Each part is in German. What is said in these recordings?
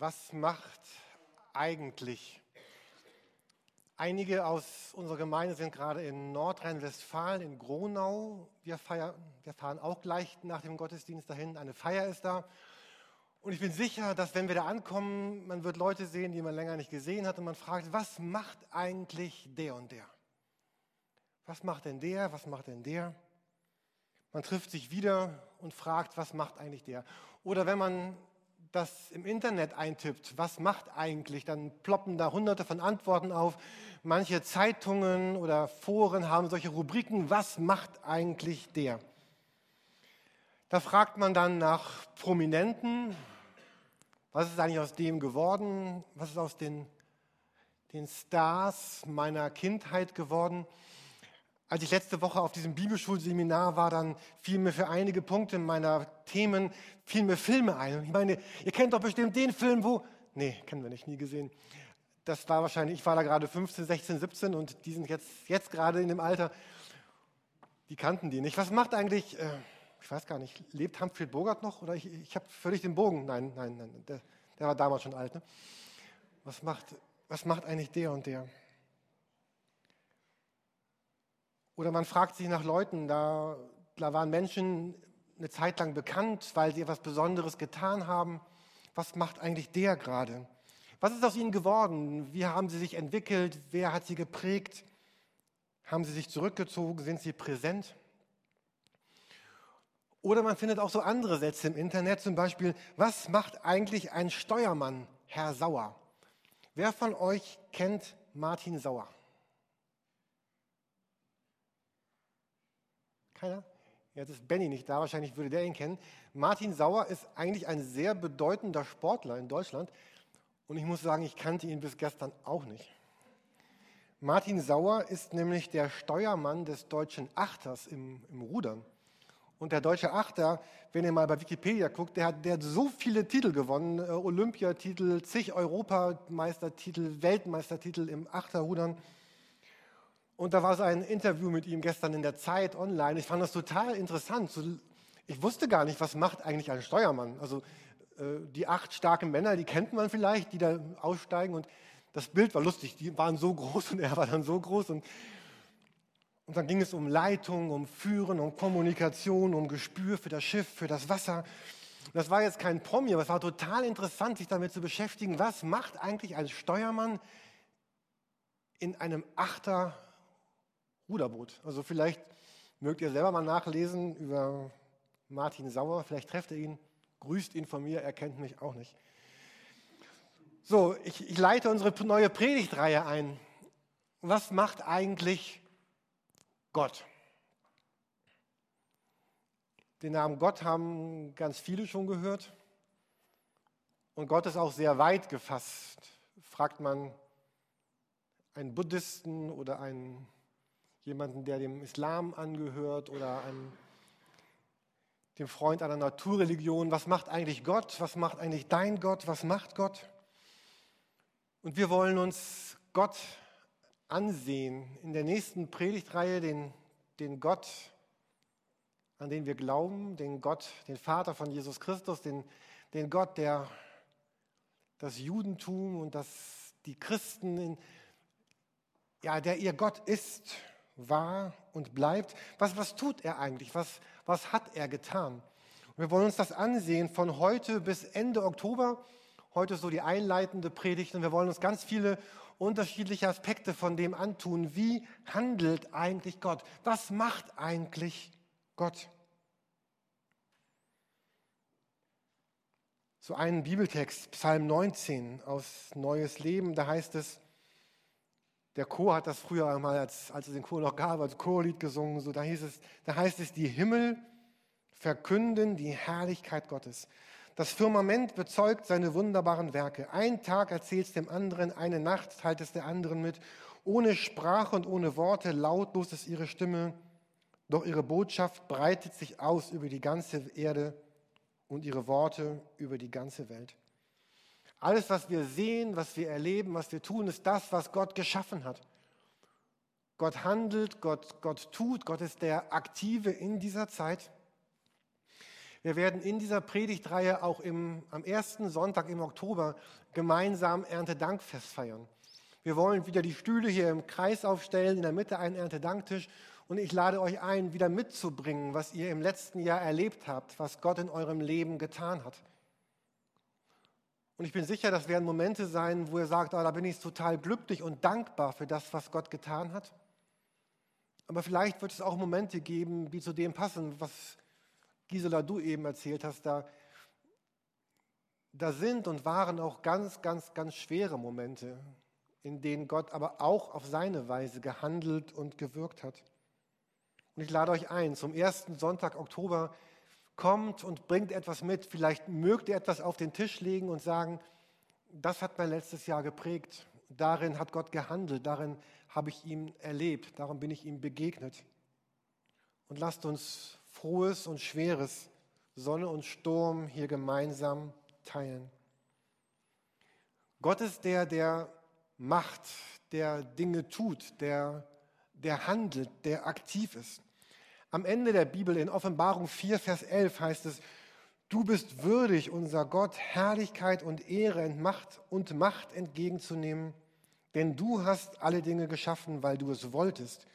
Was macht eigentlich? Einige aus unserer Gemeinde sind gerade in Nordrhein-Westfalen, in Gronau. Wir, feiern, wir fahren auch gleich nach dem Gottesdienst dahin. Eine Feier ist da. Und ich bin sicher, dass wenn wir da ankommen, man wird Leute sehen, die man länger nicht gesehen hat und man fragt, was macht eigentlich der und der? Was macht denn der? Was macht denn der? Man trifft sich wieder und fragt, was macht eigentlich der? Oder wenn man das im Internet eintippt, was macht eigentlich, dann ploppen da hunderte von Antworten auf. Manche Zeitungen oder Foren haben solche Rubriken, was macht eigentlich der? Da fragt man dann nach Prominenten, was ist eigentlich aus dem geworden, was ist aus den, den Stars meiner Kindheit geworden. Als ich letzte Woche auf diesem Bibelschulseminar war, dann fielen mir für einige Punkte meiner Themen, fielen mir Filme ein. Ich meine, ihr kennt doch bestimmt den Film, wo, nee, kennen wir nicht, nie gesehen. Das war wahrscheinlich, ich war da gerade 15, 16, 17 und die sind jetzt, jetzt gerade in dem Alter, die kannten die nicht. Was macht eigentlich, äh, ich weiß gar nicht, lebt Humphrey Bogart noch? Oder ich, ich habe völlig den Bogen, nein, nein, nein, der, der war damals schon alt. Ne? Was, macht, was macht eigentlich der und der? Oder man fragt sich nach Leuten, da, da waren Menschen eine Zeit lang bekannt, weil sie etwas Besonderes getan haben. Was macht eigentlich der gerade? Was ist aus ihnen geworden? Wie haben sie sich entwickelt? Wer hat sie geprägt? Haben sie sich zurückgezogen? Sind sie präsent? Oder man findet auch so andere Sätze im Internet, zum Beispiel, was macht eigentlich ein Steuermann, Herr Sauer? Wer von euch kennt Martin Sauer? Keiner? Jetzt ist Benny nicht da, wahrscheinlich würde der ihn kennen. Martin Sauer ist eigentlich ein sehr bedeutender Sportler in Deutschland. Und ich muss sagen, ich kannte ihn bis gestern auch nicht. Martin Sauer ist nämlich der Steuermann des deutschen Achters im, im Rudern. Und der deutsche Achter, wenn ihr mal bei Wikipedia guckt, der hat, der hat so viele Titel gewonnen: äh, Olympiatitel, zig Europameistertitel, Weltmeistertitel im Achterrudern. Und da war so ein Interview mit ihm gestern in der Zeit online. Ich fand das total interessant. Ich wusste gar nicht, was macht eigentlich ein Steuermann. Also äh, die acht starken Männer, die kennt man vielleicht, die da aussteigen. Und das Bild war lustig. Die waren so groß und er war dann so groß. Und, und dann ging es um Leitung, um Führen, um Kommunikation, um Gespür für das Schiff, für das Wasser. Und das war jetzt kein Promi, aber es war total interessant, sich damit zu beschäftigen. Was macht eigentlich ein Steuermann in einem Achter Ruderboot. Also vielleicht mögt ihr selber mal nachlesen über Martin Sauer, vielleicht trefft ihr ihn, grüßt ihn von mir, er kennt mich auch nicht. So, ich, ich leite unsere neue Predigtreihe ein. Was macht eigentlich Gott? Den Namen Gott haben ganz viele schon gehört. Und Gott ist auch sehr weit gefasst. Fragt man einen Buddhisten oder einen jemanden, der dem Islam angehört oder einem, dem Freund einer Naturreligion. Was macht eigentlich Gott? Was macht eigentlich dein Gott? Was macht Gott? Und wir wollen uns Gott ansehen in der nächsten Predigtreihe, den, den Gott, an den wir glauben, den Gott, den Vater von Jesus Christus, den, den Gott, der das Judentum und das, die Christen, in, ja, der ihr Gott ist war und bleibt. Was, was tut er eigentlich? Was, was hat er getan? Und wir wollen uns das ansehen von heute bis Ende Oktober. Heute ist so die einleitende Predigt und wir wollen uns ganz viele unterschiedliche Aspekte von dem antun. Wie handelt eigentlich Gott? Was macht eigentlich Gott? So einen Bibeltext, Psalm 19 aus Neues Leben, da heißt es, der Chor hat das früher einmal, als, als es den Chor noch gab, als Chorlied gesungen. So, da, hieß es, da heißt es, die Himmel verkünden die Herrlichkeit Gottes. Das Firmament bezeugt seine wunderbaren Werke. Ein Tag erzählt es dem anderen, eine Nacht teilt es der anderen mit. Ohne Sprache und ohne Worte, lautlos ist ihre Stimme. Doch ihre Botschaft breitet sich aus über die ganze Erde und ihre Worte über die ganze Welt. Alles, was wir sehen, was wir erleben, was wir tun, ist das, was Gott geschaffen hat. Gott handelt, Gott, Gott tut, Gott ist der Aktive in dieser Zeit. Wir werden in dieser Predigtreihe auch im, am ersten Sonntag im Oktober gemeinsam Erntedankfest feiern. Wir wollen wieder die Stühle hier im Kreis aufstellen, in der Mitte einen Erntedanktisch. Und ich lade euch ein, wieder mitzubringen, was ihr im letzten Jahr erlebt habt, was Gott in eurem Leben getan hat. Und ich bin sicher, das werden Momente sein, wo ihr sagt, oh, da bin ich total glücklich und dankbar für das, was Gott getan hat. Aber vielleicht wird es auch Momente geben, die zu dem passen, was Gisela du eben erzählt hast. Da, da sind und waren auch ganz, ganz, ganz schwere Momente, in denen Gott aber auch auf seine Weise gehandelt und gewirkt hat. Und ich lade euch ein, zum ersten Sonntag Oktober kommt und bringt etwas mit. Vielleicht mögt ihr etwas auf den Tisch legen und sagen, das hat mein letztes Jahr geprägt. Darin hat Gott gehandelt, darin habe ich ihn erlebt, darum bin ich ihm begegnet. Und lasst uns frohes und schweres, Sonne und Sturm hier gemeinsam teilen. Gott ist der, der macht, der Dinge tut, der, der handelt, der aktiv ist. Am Ende der Bibel in Offenbarung 4, Vers 11 heißt es, du bist würdig, unser Gott, Herrlichkeit und Ehre und Macht, und Macht entgegenzunehmen, denn du hast alle Dinge geschaffen, weil du es wolltest.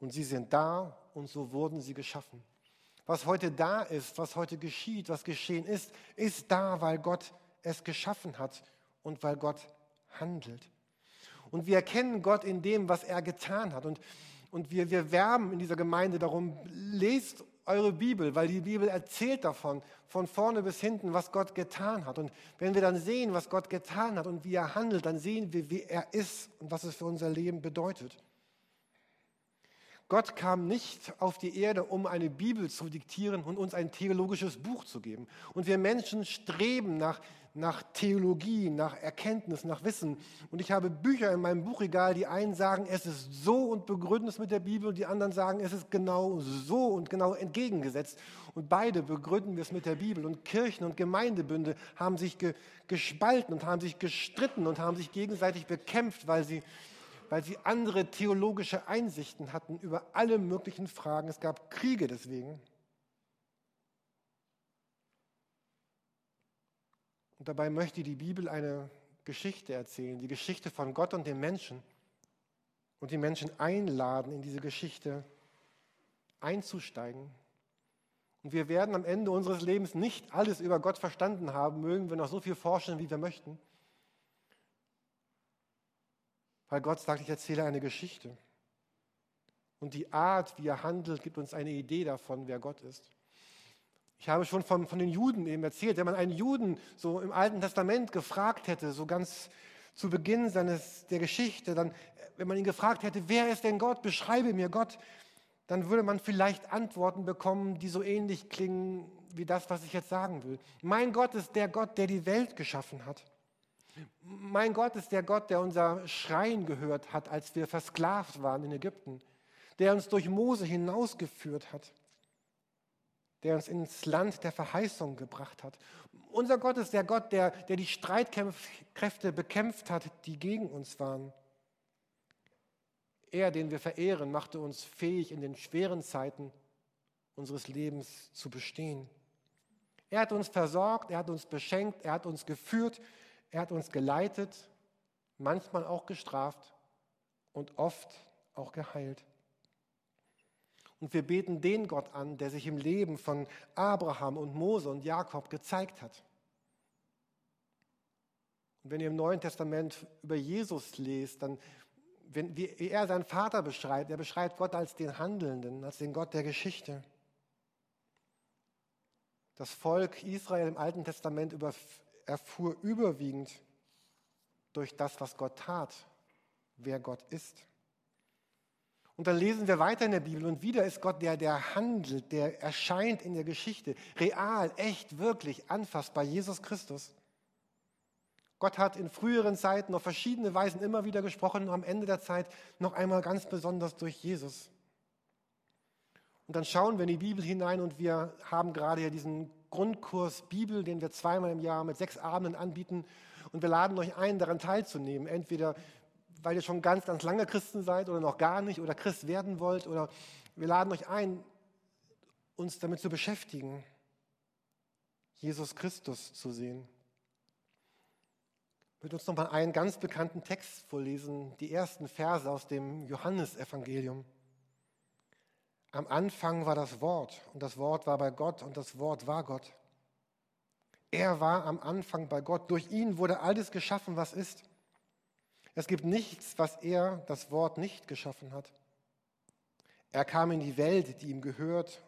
Und sie sind da und so wurden sie geschaffen. Was heute da ist, was heute geschieht, was geschehen ist, ist da, weil Gott es geschaffen hat und weil Gott handelt. Und wir erkennen Gott in dem, was er getan hat. Und und wir, wir werben in dieser Gemeinde darum, lest eure Bibel, weil die Bibel erzählt davon, von vorne bis hinten, was Gott getan hat. Und wenn wir dann sehen, was Gott getan hat und wie er handelt, dann sehen wir, wie er ist und was es für unser Leben bedeutet. Gott kam nicht auf die Erde, um eine Bibel zu diktieren und uns ein theologisches Buch zu geben. Und wir Menschen streben nach nach Theologie, nach Erkenntnis, nach Wissen. Und ich habe Bücher in meinem Buchregal, die einen sagen, es ist so und begründen es mit der Bibel, und die anderen sagen, es ist genau so und genau entgegengesetzt. Und beide begründen wir es mit der Bibel. Und Kirchen und Gemeindebünde haben sich ge gespalten und haben sich gestritten und haben sich gegenseitig bekämpft, weil sie, weil sie andere theologische Einsichten hatten über alle möglichen Fragen. Es gab Kriege deswegen. Und dabei möchte die Bibel eine Geschichte erzählen, die Geschichte von Gott und den Menschen. Und die Menschen einladen, in diese Geschichte einzusteigen. Und wir werden am Ende unseres Lebens nicht alles über Gott verstanden haben, mögen wir noch so viel forschen, wie wir möchten. Weil Gott sagt, ich erzähle eine Geschichte. Und die Art, wie er handelt, gibt uns eine Idee davon, wer Gott ist. Ich habe schon von, von den Juden eben erzählt. Wenn man einen Juden so im Alten Testament gefragt hätte, so ganz zu Beginn seines, der Geschichte, dann, wenn man ihn gefragt hätte, wer ist denn Gott, beschreibe mir Gott, dann würde man vielleicht Antworten bekommen, die so ähnlich klingen wie das, was ich jetzt sagen will. Mein Gott ist der Gott, der die Welt geschaffen hat. Mein Gott ist der Gott, der unser Schreien gehört hat, als wir versklavt waren in Ägypten, der uns durch Mose hinausgeführt hat der uns ins Land der Verheißung gebracht hat. Unser Gott ist der Gott, der, der die Streitkräfte bekämpft hat, die gegen uns waren. Er, den wir verehren, machte uns fähig, in den schweren Zeiten unseres Lebens zu bestehen. Er hat uns versorgt, er hat uns beschenkt, er hat uns geführt, er hat uns geleitet, manchmal auch gestraft und oft auch geheilt. Und wir beten den Gott an, der sich im Leben von Abraham und Mose und Jakob gezeigt hat. Und wenn ihr im Neuen Testament über Jesus lest, dann, wenn, wie er seinen Vater beschreibt, er beschreibt Gott als den Handelnden, als den Gott der Geschichte. Das Volk Israel im Alten Testament erfuhr überwiegend durch das, was Gott tat, wer Gott ist. Und dann lesen wir weiter in der Bibel und wieder ist Gott der, der handelt, der erscheint in der Geschichte. Real, echt, wirklich, anfassbar, Jesus Christus. Gott hat in früheren Zeiten auf verschiedene Weisen immer wieder gesprochen und am Ende der Zeit noch einmal ganz besonders durch Jesus. Und dann schauen wir in die Bibel hinein und wir haben gerade ja diesen Grundkurs Bibel, den wir zweimal im Jahr mit sechs Abenden anbieten. Und wir laden euch ein, daran teilzunehmen. Entweder weil ihr schon ganz, ganz lange Christen seid oder noch gar nicht oder Christ werden wollt oder wir laden euch ein, uns damit zu beschäftigen. Jesus Christus zu sehen. Ich würde uns noch mal einen ganz bekannten Text vorlesen, die ersten Verse aus dem Johannesevangelium. Am Anfang war das Wort und das Wort war bei Gott und das Wort war Gott. Er war am Anfang bei Gott. Durch ihn wurde alles geschaffen, was ist. Es gibt nichts, was er, das Wort, nicht geschaffen hat. Er kam in die Welt, die ihm gehört,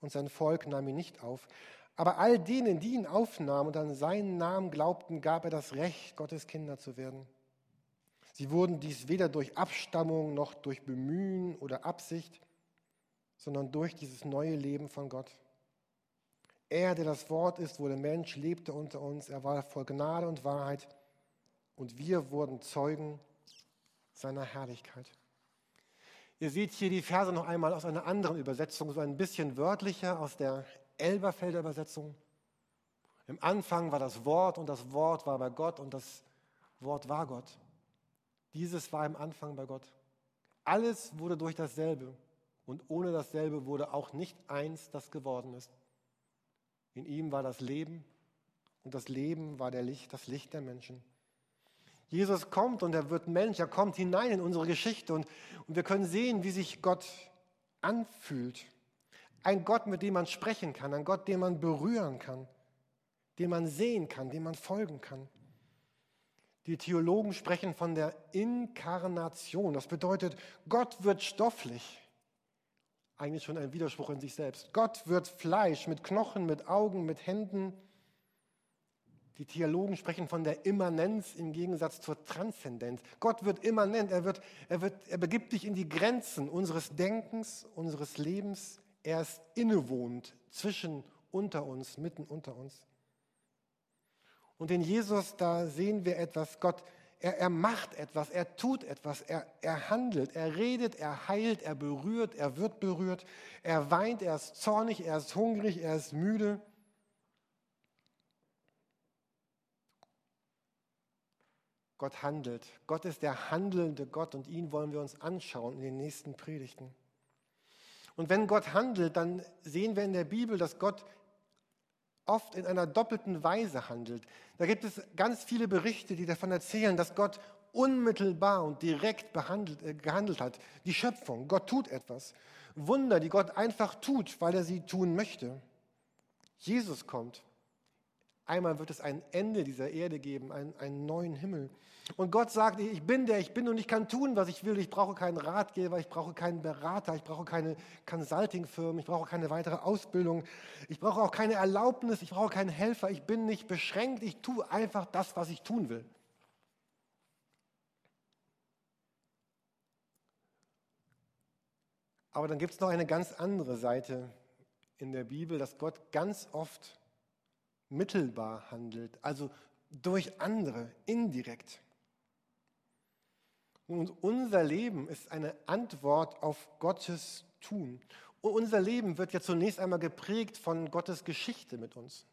und sein Volk nahm ihn nicht auf. Aber all denen, die ihn aufnahmen und an seinen Namen glaubten, gab er das Recht, Gottes Kinder zu werden. Sie wurden dies weder durch Abstammung noch durch Bemühen oder Absicht, sondern durch dieses neue Leben von Gott. Er, der das Wort ist, wurde Mensch, lebte unter uns, er war voll Gnade und Wahrheit und wir wurden Zeugen seiner Herrlichkeit. Ihr seht hier die Verse noch einmal aus einer anderen Übersetzung, so ein bisschen wörtlicher aus der Elberfelder Übersetzung. Im Anfang war das Wort und das Wort war bei Gott und das Wort war Gott. Dieses war im Anfang bei Gott. Alles wurde durch dasselbe und ohne dasselbe wurde auch nicht eins, das geworden ist. In ihm war das Leben und das Leben war der Licht, das Licht der Menschen. Jesus kommt und er wird Mensch, er kommt hinein in unsere Geschichte und, und wir können sehen, wie sich Gott anfühlt. Ein Gott, mit dem man sprechen kann, ein Gott, den man berühren kann, den man sehen kann, dem man folgen kann. Die Theologen sprechen von der Inkarnation. Das bedeutet, Gott wird stofflich eigentlich schon ein Widerspruch in sich selbst. Gott wird Fleisch mit Knochen, mit Augen, mit Händen. Die Theologen sprechen von der Immanenz im Gegensatz zur Transzendenz. Gott wird immanent, er, wird, er, wird, er begibt dich in die Grenzen unseres Denkens, unseres Lebens. Er ist innewohnt zwischen, unter uns, mitten unter uns. Und in Jesus, da sehen wir etwas, Gott er, er macht etwas, er tut etwas, er, er handelt, er redet, er heilt, er berührt, er wird berührt, er weint, er ist zornig, er ist hungrig, er ist müde. Gott handelt. Gott ist der handelnde Gott und ihn wollen wir uns anschauen in den nächsten Predigten. Und wenn Gott handelt, dann sehen wir in der Bibel, dass Gott oft in einer doppelten Weise handelt. Da gibt es ganz viele Berichte, die davon erzählen, dass Gott unmittelbar und direkt behandelt, äh, gehandelt hat. Die Schöpfung, Gott tut etwas. Wunder, die Gott einfach tut, weil er sie tun möchte. Jesus kommt. Einmal wird es ein Ende dieser Erde geben, einen, einen neuen Himmel. Und Gott sagt, ich bin der, ich bin und ich kann tun, was ich will. Ich brauche keinen Ratgeber, ich brauche keinen Berater, ich brauche keine Consulting-Firmen, ich brauche keine weitere Ausbildung, ich brauche auch keine Erlaubnis, ich brauche keinen Helfer, ich bin nicht beschränkt, ich tue einfach das, was ich tun will. Aber dann gibt es noch eine ganz andere Seite in der Bibel, dass Gott ganz oft mittelbar handelt, also durch andere, indirekt. Und unser Leben ist eine Antwort auf Gottes Tun. Und unser Leben wird ja zunächst einmal geprägt von Gottes Geschichte mit uns.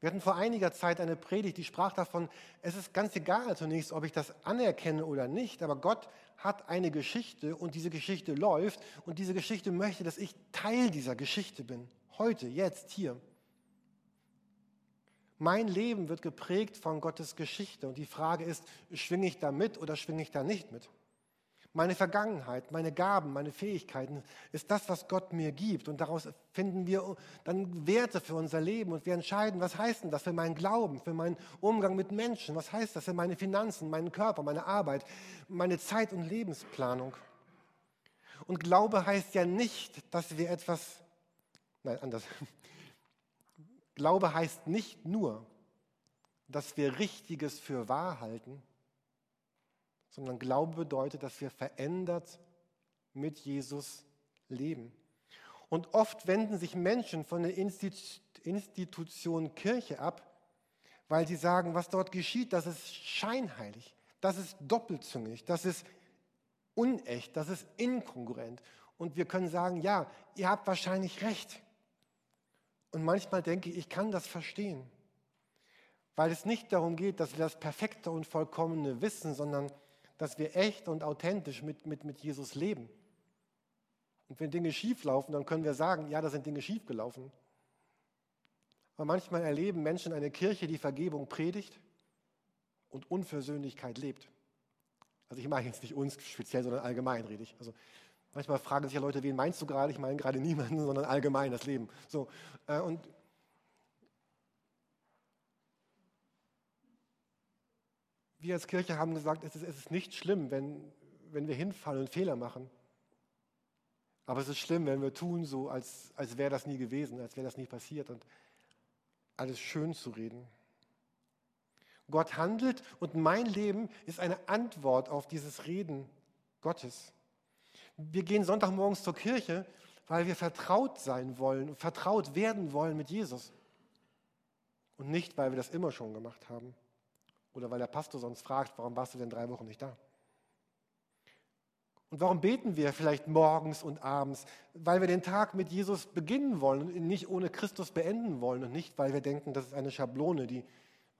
Wir hatten vor einiger Zeit eine Predigt, die sprach davon, es ist ganz egal zunächst, ob ich das anerkenne oder nicht, aber Gott hat eine Geschichte und diese Geschichte läuft und diese Geschichte möchte, dass ich Teil dieser Geschichte bin. Heute, jetzt, hier. Mein Leben wird geprägt von Gottes Geschichte und die Frage ist, schwinge ich da mit oder schwinge ich da nicht mit? Meine Vergangenheit, meine Gaben, meine Fähigkeiten ist das, was Gott mir gibt. Und daraus finden wir dann Werte für unser Leben. Und wir entscheiden, was heißt denn das für meinen Glauben, für meinen Umgang mit Menschen? Was heißt das für meine Finanzen, meinen Körper, meine Arbeit, meine Zeit- und Lebensplanung? Und Glaube heißt ja nicht, dass wir etwas, nein, anders. Glaube heißt nicht nur, dass wir Richtiges für wahr halten, sondern Glaube bedeutet, dass wir verändert mit Jesus leben. Und oft wenden sich Menschen von der Institution Kirche ab, weil sie sagen, was dort geschieht, das ist scheinheilig, das ist doppelzüngig, das ist unecht, das ist inkongruent. Und wir können sagen, ja, ihr habt wahrscheinlich recht. Und manchmal denke ich, ich kann das verstehen, weil es nicht darum geht, dass wir das perfekte und vollkommene wissen, sondern dass wir echt und authentisch mit, mit, mit Jesus leben. Und wenn Dinge schief laufen, dann können wir sagen, ja, da sind Dinge schief gelaufen. weil manchmal erleben Menschen eine Kirche, die Vergebung predigt und Unversöhnlichkeit lebt. Also ich meine jetzt nicht uns speziell, sondern allgemein rede ich. Also manchmal fragen sich ja Leute, wen meinst du gerade? Ich meine gerade niemanden, sondern allgemein das Leben. So, äh, und wir als Kirche haben gesagt, es ist, es ist nicht schlimm, wenn, wenn wir hinfallen und Fehler machen. Aber es ist schlimm, wenn wir tun so, als, als wäre das nie gewesen, als wäre das nie passiert und alles schön zu reden. Gott handelt und mein Leben ist eine Antwort auf dieses Reden Gottes. Wir gehen Sonntagmorgens zur Kirche, weil wir vertraut sein wollen, vertraut werden wollen mit Jesus. Und nicht, weil wir das immer schon gemacht haben. Oder weil der Pastor sonst fragt, warum warst du denn drei Wochen nicht da? Und warum beten wir vielleicht morgens und abends? Weil wir den Tag mit Jesus beginnen wollen und ihn nicht ohne Christus beenden wollen und nicht, weil wir denken, das ist eine Schablone, die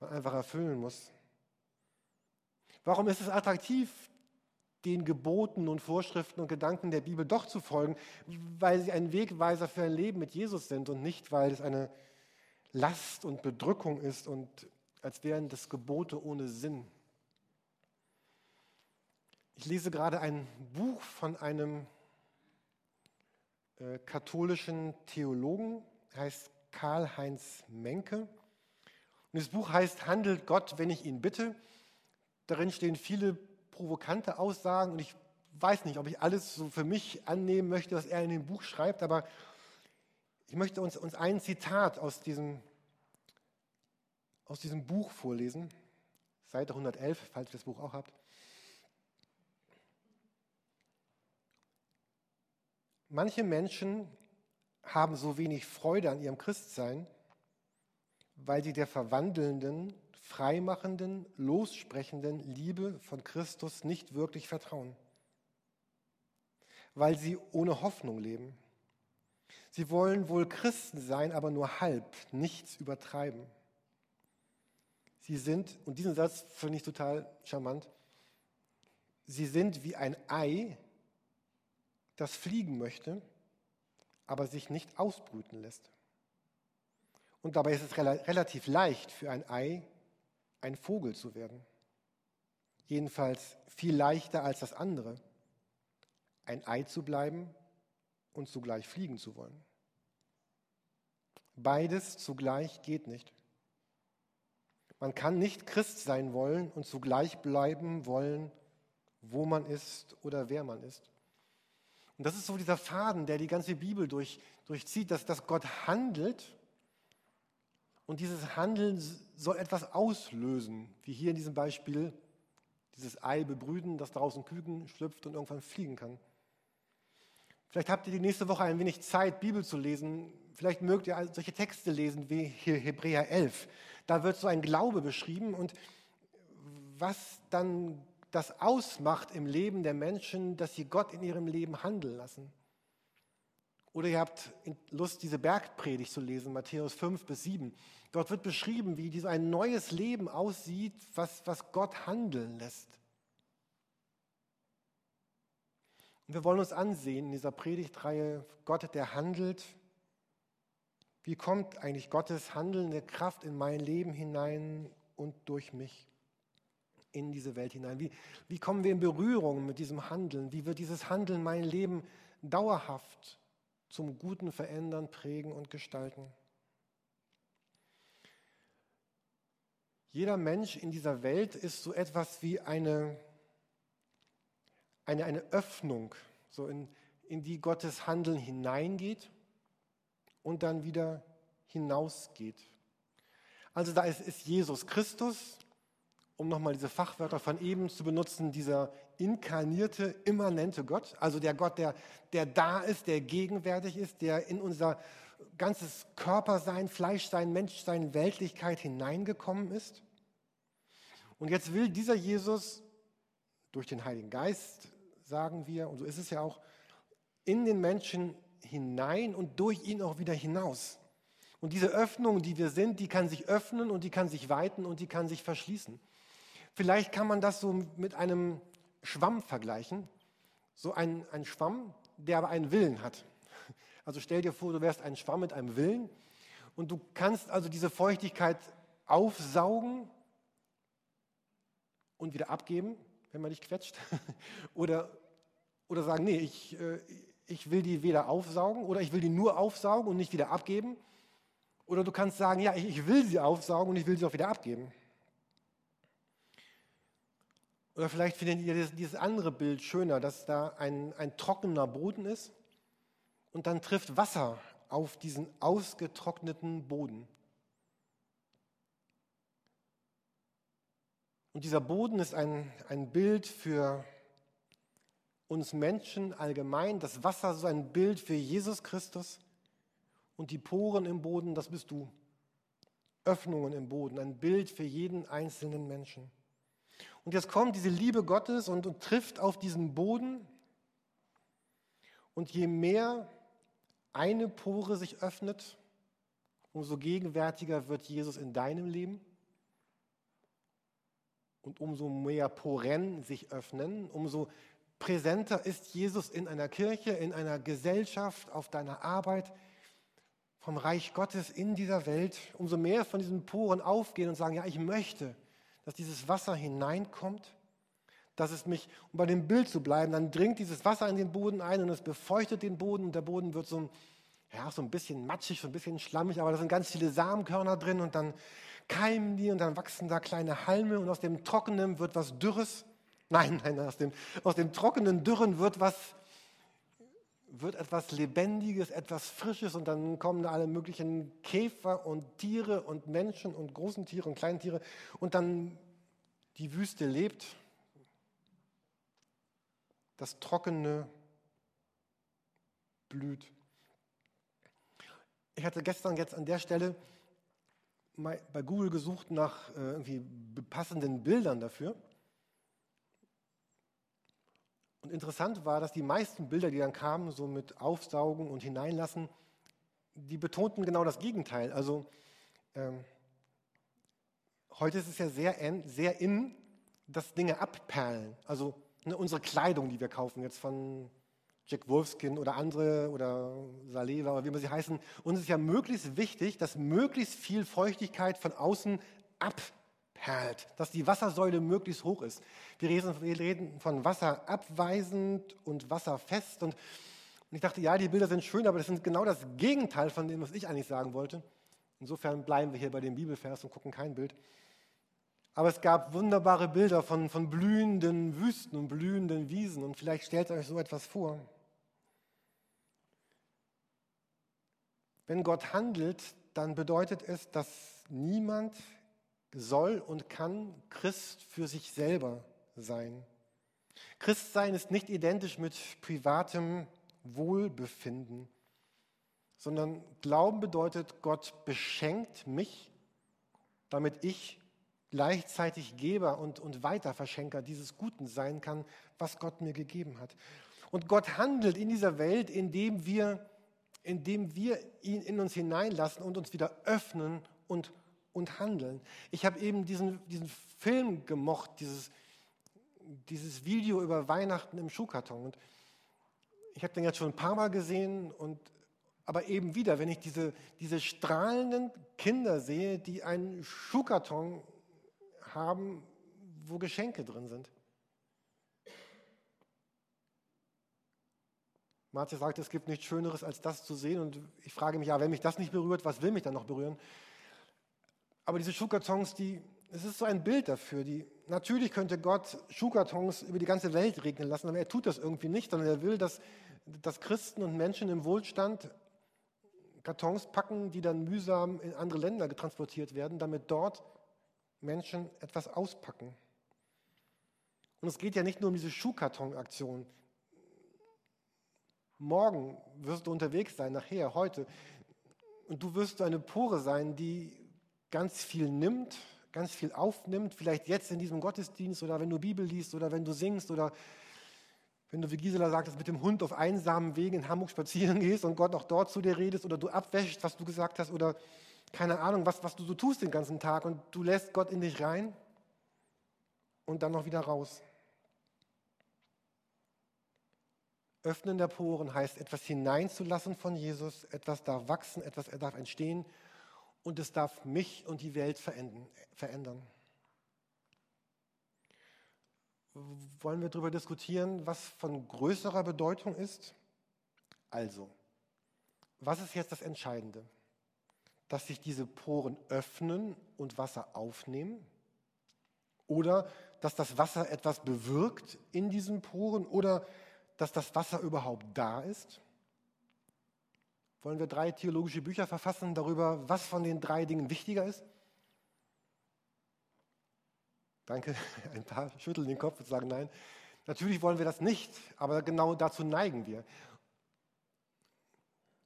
man einfach erfüllen muss. Warum ist es attraktiv, den Geboten und Vorschriften und Gedanken der Bibel doch zu folgen? Weil sie ein Wegweiser für ein Leben mit Jesus sind und nicht, weil es eine Last und Bedrückung ist und als wären das Gebote ohne Sinn. Ich lese gerade ein Buch von einem äh, katholischen Theologen, heißt Karl-Heinz Menke. Und das Buch heißt Handelt Gott, wenn ich ihn bitte. Darin stehen viele provokante Aussagen und ich weiß nicht, ob ich alles so für mich annehmen möchte, was er in dem Buch schreibt, aber ich möchte uns, uns ein Zitat aus diesem, aus diesem Buch vorlesen, Seite 111, falls ihr das Buch auch habt. Manche Menschen haben so wenig Freude an ihrem Christsein, weil sie der verwandelnden, freimachenden, lossprechenden Liebe von Christus nicht wirklich vertrauen, weil sie ohne Hoffnung leben. Sie wollen wohl Christen sein, aber nur halb, nichts übertreiben. Sie sind, und diesen Satz finde ich total charmant, sie sind wie ein Ei, das fliegen möchte, aber sich nicht ausbrüten lässt. Und dabei ist es relativ leicht für ein Ei, ein Vogel zu werden. Jedenfalls viel leichter als das andere, ein Ei zu bleiben und zugleich fliegen zu wollen. Beides zugleich geht nicht. Man kann nicht Christ sein wollen und zugleich bleiben wollen, wo man ist oder wer man ist. Und das ist so dieser Faden, der die ganze Bibel durch, durchzieht, dass, dass Gott handelt und dieses Handeln soll etwas auslösen, wie hier in diesem Beispiel dieses Ei bebrüten, das draußen Küken schlüpft und irgendwann fliegen kann. Vielleicht habt ihr die nächste Woche ein wenig Zeit, Bibel zu lesen. Vielleicht mögt ihr solche Texte lesen wie hier Hebräer 11. Da wird so ein Glaube beschrieben und was dann das ausmacht im Leben der Menschen, dass sie Gott in ihrem Leben handeln lassen. Oder ihr habt Lust, diese Bergpredigt zu lesen, Matthäus 5 bis 7. Dort wird beschrieben, wie ein neues Leben aussieht, was, was Gott handeln lässt. Und wir wollen uns ansehen in dieser Predigtreihe, Gott, der handelt. Wie kommt eigentlich Gottes handelnde Kraft in mein Leben hinein und durch mich? in diese Welt hinein? Wie, wie kommen wir in Berührung mit diesem Handeln? Wie wird dieses Handeln mein Leben dauerhaft zum Guten verändern, prägen und gestalten? Jeder Mensch in dieser Welt ist so etwas wie eine, eine, eine Öffnung, so in, in die Gottes Handeln hineingeht und dann wieder hinausgeht. Also da ist, ist Jesus Christus, um nochmal diese Fachwörter von eben zu benutzen, dieser inkarnierte, immanente Gott, also der Gott, der, der da ist, der gegenwärtig ist, der in unser ganzes Körpersein, Fleischsein, Menschsein, Weltlichkeit hineingekommen ist. Und jetzt will dieser Jesus durch den Heiligen Geist, sagen wir, und so ist es ja auch, in den Menschen hinein und durch ihn auch wieder hinaus. Und diese Öffnung, die wir sind, die kann sich öffnen und die kann sich weiten und die kann sich verschließen. Vielleicht kann man das so mit einem Schwamm vergleichen. So ein, ein Schwamm, der aber einen Willen hat. Also stell dir vor, du wärst ein Schwamm mit einem Willen Und du kannst also diese Feuchtigkeit aufsaugen und wieder abgeben, wenn man dich quetscht. oder, oder sagen, nee, ich, äh, ich will die weder aufsaugen oder ich will die nur aufsaugen und nicht wieder abgeben. Oder du kannst sagen, ja, ich will sie aufsaugen und ich will sie auch wieder abgeben. Oder vielleicht findet ihr dieses andere Bild schöner, dass da ein, ein trockener Boden ist und dann trifft Wasser auf diesen ausgetrockneten Boden. Und dieser Boden ist ein, ein Bild für uns Menschen allgemein. Das Wasser ist ein Bild für Jesus Christus. Und die Poren im Boden, das bist du. Öffnungen im Boden, ein Bild für jeden einzelnen Menschen. Und jetzt kommt diese Liebe Gottes und, und trifft auf diesen Boden. Und je mehr eine Pore sich öffnet, umso gegenwärtiger wird Jesus in deinem Leben. Und umso mehr Poren sich öffnen, umso präsenter ist Jesus in einer Kirche, in einer Gesellschaft, auf deiner Arbeit, vom Reich Gottes in dieser Welt, umso mehr von diesen Poren aufgehen und sagen, ja, ich möchte, dass dieses Wasser hineinkommt, dass es mich, um bei dem Bild zu bleiben, dann dringt dieses Wasser in den Boden ein und es befeuchtet den Boden und der Boden wird so, ja, so ein bisschen matschig, so ein bisschen schlammig, aber da sind ganz viele Samenkörner drin und dann keimen die und dann wachsen da kleine Halme und aus dem Trockenen wird was Dürres. Nein, nein, aus dem, aus dem trockenen Dürren wird was, wird etwas Lebendiges, etwas Frisches und dann kommen da alle möglichen Käfer und Tiere und Menschen und großen Tiere und kleinen Tiere und dann die Wüste lebt. Das Trockene blüht. Ich hatte gestern jetzt an der Stelle bei Google gesucht nach äh, irgendwie passenden Bildern dafür. Und interessant war, dass die meisten Bilder, die dann kamen, so mit Aufsaugen und Hineinlassen, die betonten genau das Gegenteil. Also ähm, heute ist es ja sehr, sehr in, dass Dinge abperlen. Also ne, unsere Kleidung, die wir kaufen, jetzt von Jack Wolfskin oder andere oder Saleva oder wie immer sie heißen, uns ist ja möglichst wichtig, dass möglichst viel Feuchtigkeit von außen abperlt, dass die Wassersäule möglichst hoch ist. Wir reden von Wasser abweisend und wasserfest und, und ich dachte, ja, die Bilder sind schön, aber das sind genau das Gegenteil von dem, was ich eigentlich sagen wollte. Insofern bleiben wir hier bei dem Bibelvers und gucken kein Bild. Aber es gab wunderbare Bilder von, von blühenden Wüsten und blühenden Wiesen und vielleicht stellt euch so etwas vor. Wenn Gott handelt, dann bedeutet es, dass niemand soll und kann Christ für sich selber sein. Christsein ist nicht identisch mit privatem Wohlbefinden, sondern Glauben bedeutet, Gott beschenkt mich, damit ich gleichzeitig Geber und, und Weiterverschenker dieses Guten sein kann, was Gott mir gegeben hat. Und Gott handelt in dieser Welt, indem wir indem wir ihn in uns hineinlassen und uns wieder öffnen und, und handeln. Ich habe eben diesen, diesen Film gemocht, dieses, dieses Video über Weihnachten im Schuhkarton. Und ich habe den jetzt schon ein paar Mal gesehen, und, aber eben wieder, wenn ich diese, diese strahlenden Kinder sehe, die einen Schuhkarton haben, wo Geschenke drin sind. Martin sagt, es gibt nichts Schöneres, als das zu sehen. Und ich frage mich, ja, wenn mich das nicht berührt, was will mich dann noch berühren? Aber diese Schuhkartons, die, es ist so ein Bild dafür. Die, natürlich könnte Gott Schuhkartons über die ganze Welt regnen lassen, aber er tut das irgendwie nicht, sondern er will, dass, dass Christen und Menschen im Wohlstand Kartons packen, die dann mühsam in andere Länder getransportiert werden, damit dort Menschen etwas auspacken. Und es geht ja nicht nur um diese Schuhkarton-Aktion. Morgen wirst du unterwegs sein, nachher, heute. Und du wirst eine Pore sein, die ganz viel nimmt, ganz viel aufnimmt, vielleicht jetzt in diesem Gottesdienst oder wenn du Bibel liest oder wenn du singst oder wenn du, wie Gisela sagt, mit dem Hund auf einsamen Wegen in Hamburg spazieren gehst und Gott auch dort zu dir redest oder du abwäschst, was du gesagt hast oder keine Ahnung, was, was du so tust den ganzen Tag und du lässt Gott in dich rein und dann noch wieder raus. Öffnen der Poren heißt, etwas hineinzulassen von Jesus, etwas darf wachsen, etwas darf entstehen und es darf mich und die Welt verändern. Wollen wir darüber diskutieren, was von größerer Bedeutung ist? Also, was ist jetzt das Entscheidende? Dass sich diese Poren öffnen und Wasser aufnehmen? Oder dass das Wasser etwas bewirkt in diesen Poren? Oder dass das Wasser überhaupt da ist? Wollen wir drei theologische Bücher verfassen darüber, was von den drei Dingen wichtiger ist? Danke, ein paar schütteln den Kopf und sagen nein. Natürlich wollen wir das nicht, aber genau dazu neigen wir.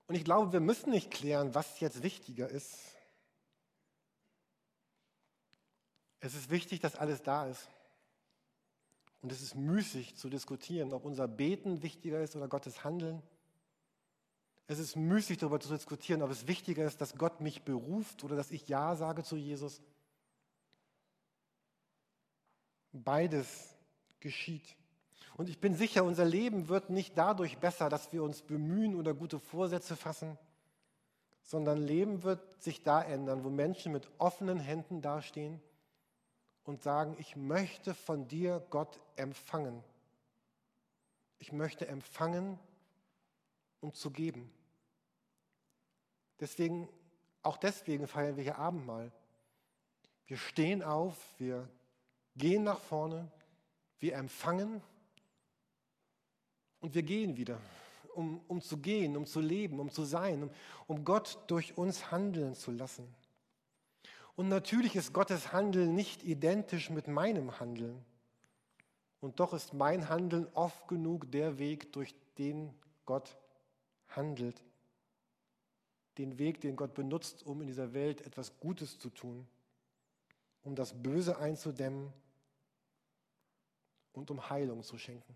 Und ich glaube, wir müssen nicht klären, was jetzt wichtiger ist. Es ist wichtig, dass alles da ist. Und es ist müßig zu diskutieren, ob unser Beten wichtiger ist oder Gottes Handeln. Es ist müßig darüber zu diskutieren, ob es wichtiger ist, dass Gott mich beruft oder dass ich Ja sage zu Jesus. Beides geschieht. Und ich bin sicher, unser Leben wird nicht dadurch besser, dass wir uns bemühen oder gute Vorsätze fassen, sondern Leben wird sich da ändern, wo Menschen mit offenen Händen dastehen und sagen, ich möchte von dir, Gott, empfangen. Ich möchte empfangen, um zu geben. Deswegen, auch deswegen feiern wir hier Abendmahl. Wir stehen auf, wir gehen nach vorne, wir empfangen und wir gehen wieder, um, um zu gehen, um zu leben, um zu sein, um, um Gott durch uns handeln zu lassen. Und natürlich ist Gottes Handeln nicht identisch mit meinem Handeln. Und doch ist mein Handeln oft genug der Weg, durch den Gott handelt. Den Weg, den Gott benutzt, um in dieser Welt etwas Gutes zu tun, um das Böse einzudämmen und um Heilung zu schenken.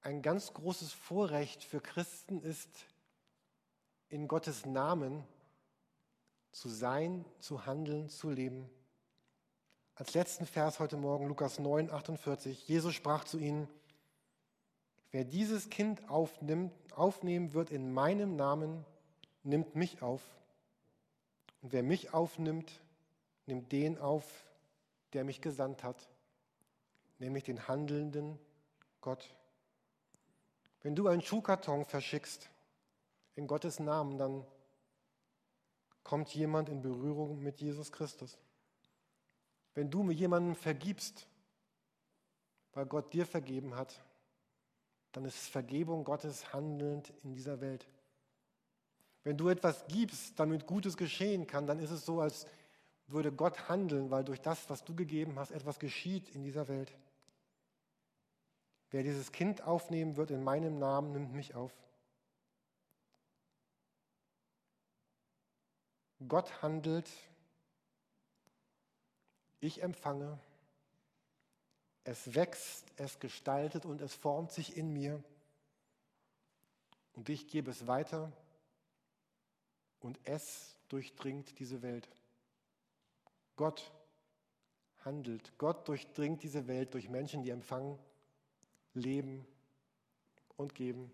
Ein ganz großes Vorrecht für Christen ist, in Gottes Namen zu sein, zu handeln, zu leben. Als letzten Vers heute Morgen, Lukas 9, 48, Jesus sprach zu ihnen, wer dieses Kind aufnimmt, aufnehmen wird in meinem Namen, nimmt mich auf. Und wer mich aufnimmt, nimmt den auf, der mich gesandt hat, nämlich den handelnden Gott. Wenn du einen Schuhkarton verschickst in Gottes Namen, dann kommt jemand in Berührung mit Jesus Christus. Wenn du jemandem vergibst, weil Gott dir vergeben hat, dann ist Vergebung Gottes handelnd in dieser Welt. Wenn du etwas gibst, damit Gutes geschehen kann, dann ist es so, als würde Gott handeln, weil durch das, was du gegeben hast, etwas geschieht in dieser Welt. Wer dieses Kind aufnehmen wird in meinem Namen, nimmt mich auf. Gott handelt, ich empfange, es wächst, es gestaltet und es formt sich in mir und ich gebe es weiter und es durchdringt diese Welt. Gott handelt. Gott durchdringt diese Welt durch Menschen, die empfangen, leben und geben.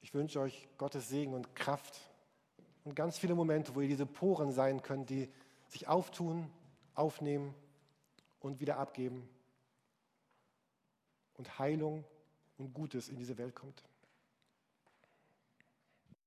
Ich wünsche euch Gottes Segen und Kraft und ganz viele Momente, wo ihr diese Poren sein könnt, die sich auftun, aufnehmen und wieder abgeben und Heilung und Gutes in diese Welt kommt.